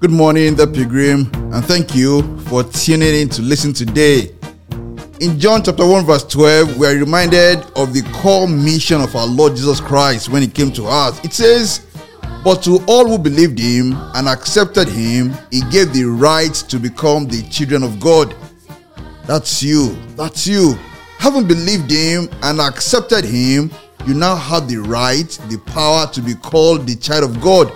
Good morning, the pilgrim, and thank you for tuning in to listen today. In John chapter 1, verse 12, we are reminded of the core mission of our Lord Jesus Christ when he came to us. It says, But to all who believed him and accepted him, he gave the right to become the children of God. That's you. That's you. Having believed him and accepted him, you now have the right, the power to be called the child of God.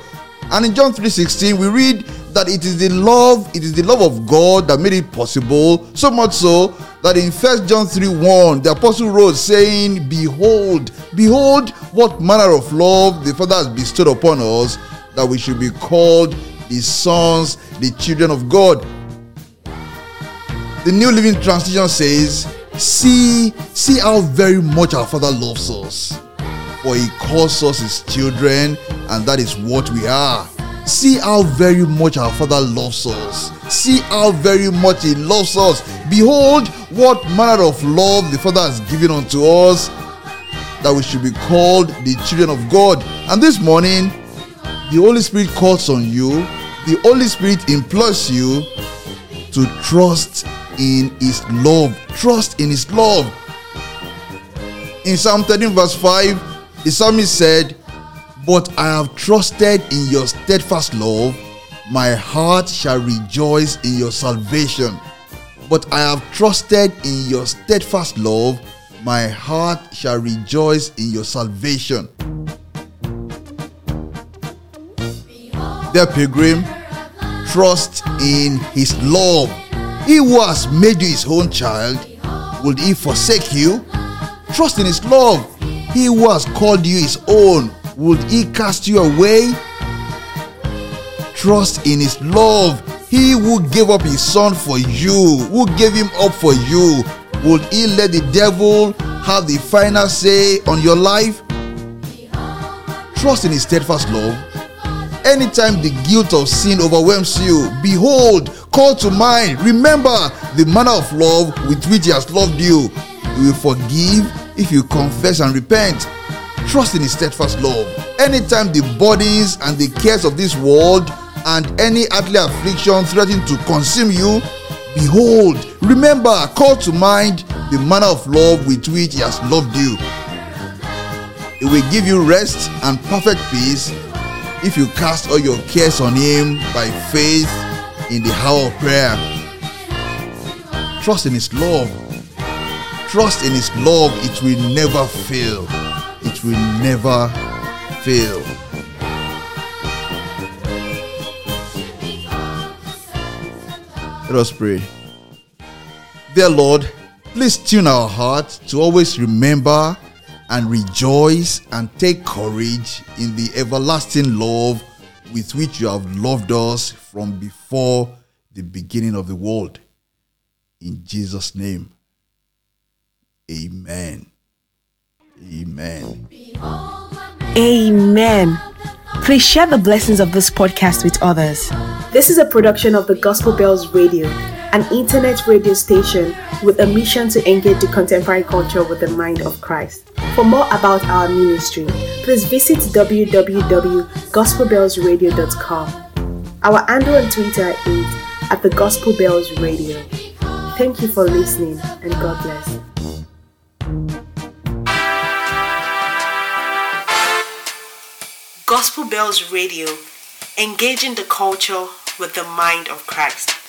And in John 3:16, we read that it is the love, it is the love of God that made it possible. So much so that in 1 John 3 1, the apostle wrote saying, Behold, behold, what manner of love the Father has bestowed upon us, that we should be called the sons, the children of God. The New Living Translation says, See, see how very much our Father loves us. For he calls us his children, and that is what we are. See how very much our Father loves us. See how very much he loves us. Behold, what manner of love the Father has given unto us, that we should be called the children of God. And this morning, the Holy Spirit calls on you, the Holy Spirit implores you to trust in His love. Trust in His love. In Psalm 13, verse 5, the psalmist said, But I have trusted in your steadfast love, my heart shall rejoice in your salvation. But I have trusted in your steadfast love, my heart shall rejoice in your salvation. Dear pilgrim, trust in his love. He who has made you his own child, will he forsake you? Trust in his love. He who has called you his own, would he cast you away? Trust in his love. He who gave up his son for you, who gave him up for you, would he let the devil have the final say on your life? Trust in his steadfast love. Anytime the guilt of sin overwhelms you, behold, call to mind, remember the manner of love with which he has loved you. He will forgive if you confess and repent. Trust in his steadfast love. Anytime the bodies and the cares of this world and any earthly affliction threaten to consume you, behold, remember, call to mind the manner of love with which he has loved you. He will give you rest and perfect peace if you cast all your cares on him by faith in the hour of prayer. Trust in his love. Trust in his love. It will never fail. It will never fail. Let us pray. Dear Lord, please tune our hearts to always remember and rejoice and take courage in the everlasting love with which you have loved us from before the beginning of the world. In Jesus' name, amen. Amen. Amen. Please share the blessings of this podcast with others. This is a production of the Gospel Bells Radio, an internet radio station with a mission to engage the contemporary culture with the mind of Christ. For more about our ministry, please visit www.gospelbellsradio.com. Our handle on Twitter is at the Gospel Bells Radio. Thank you for listening and God bless. Gospel Bells Radio, engaging the culture with the mind of Christ.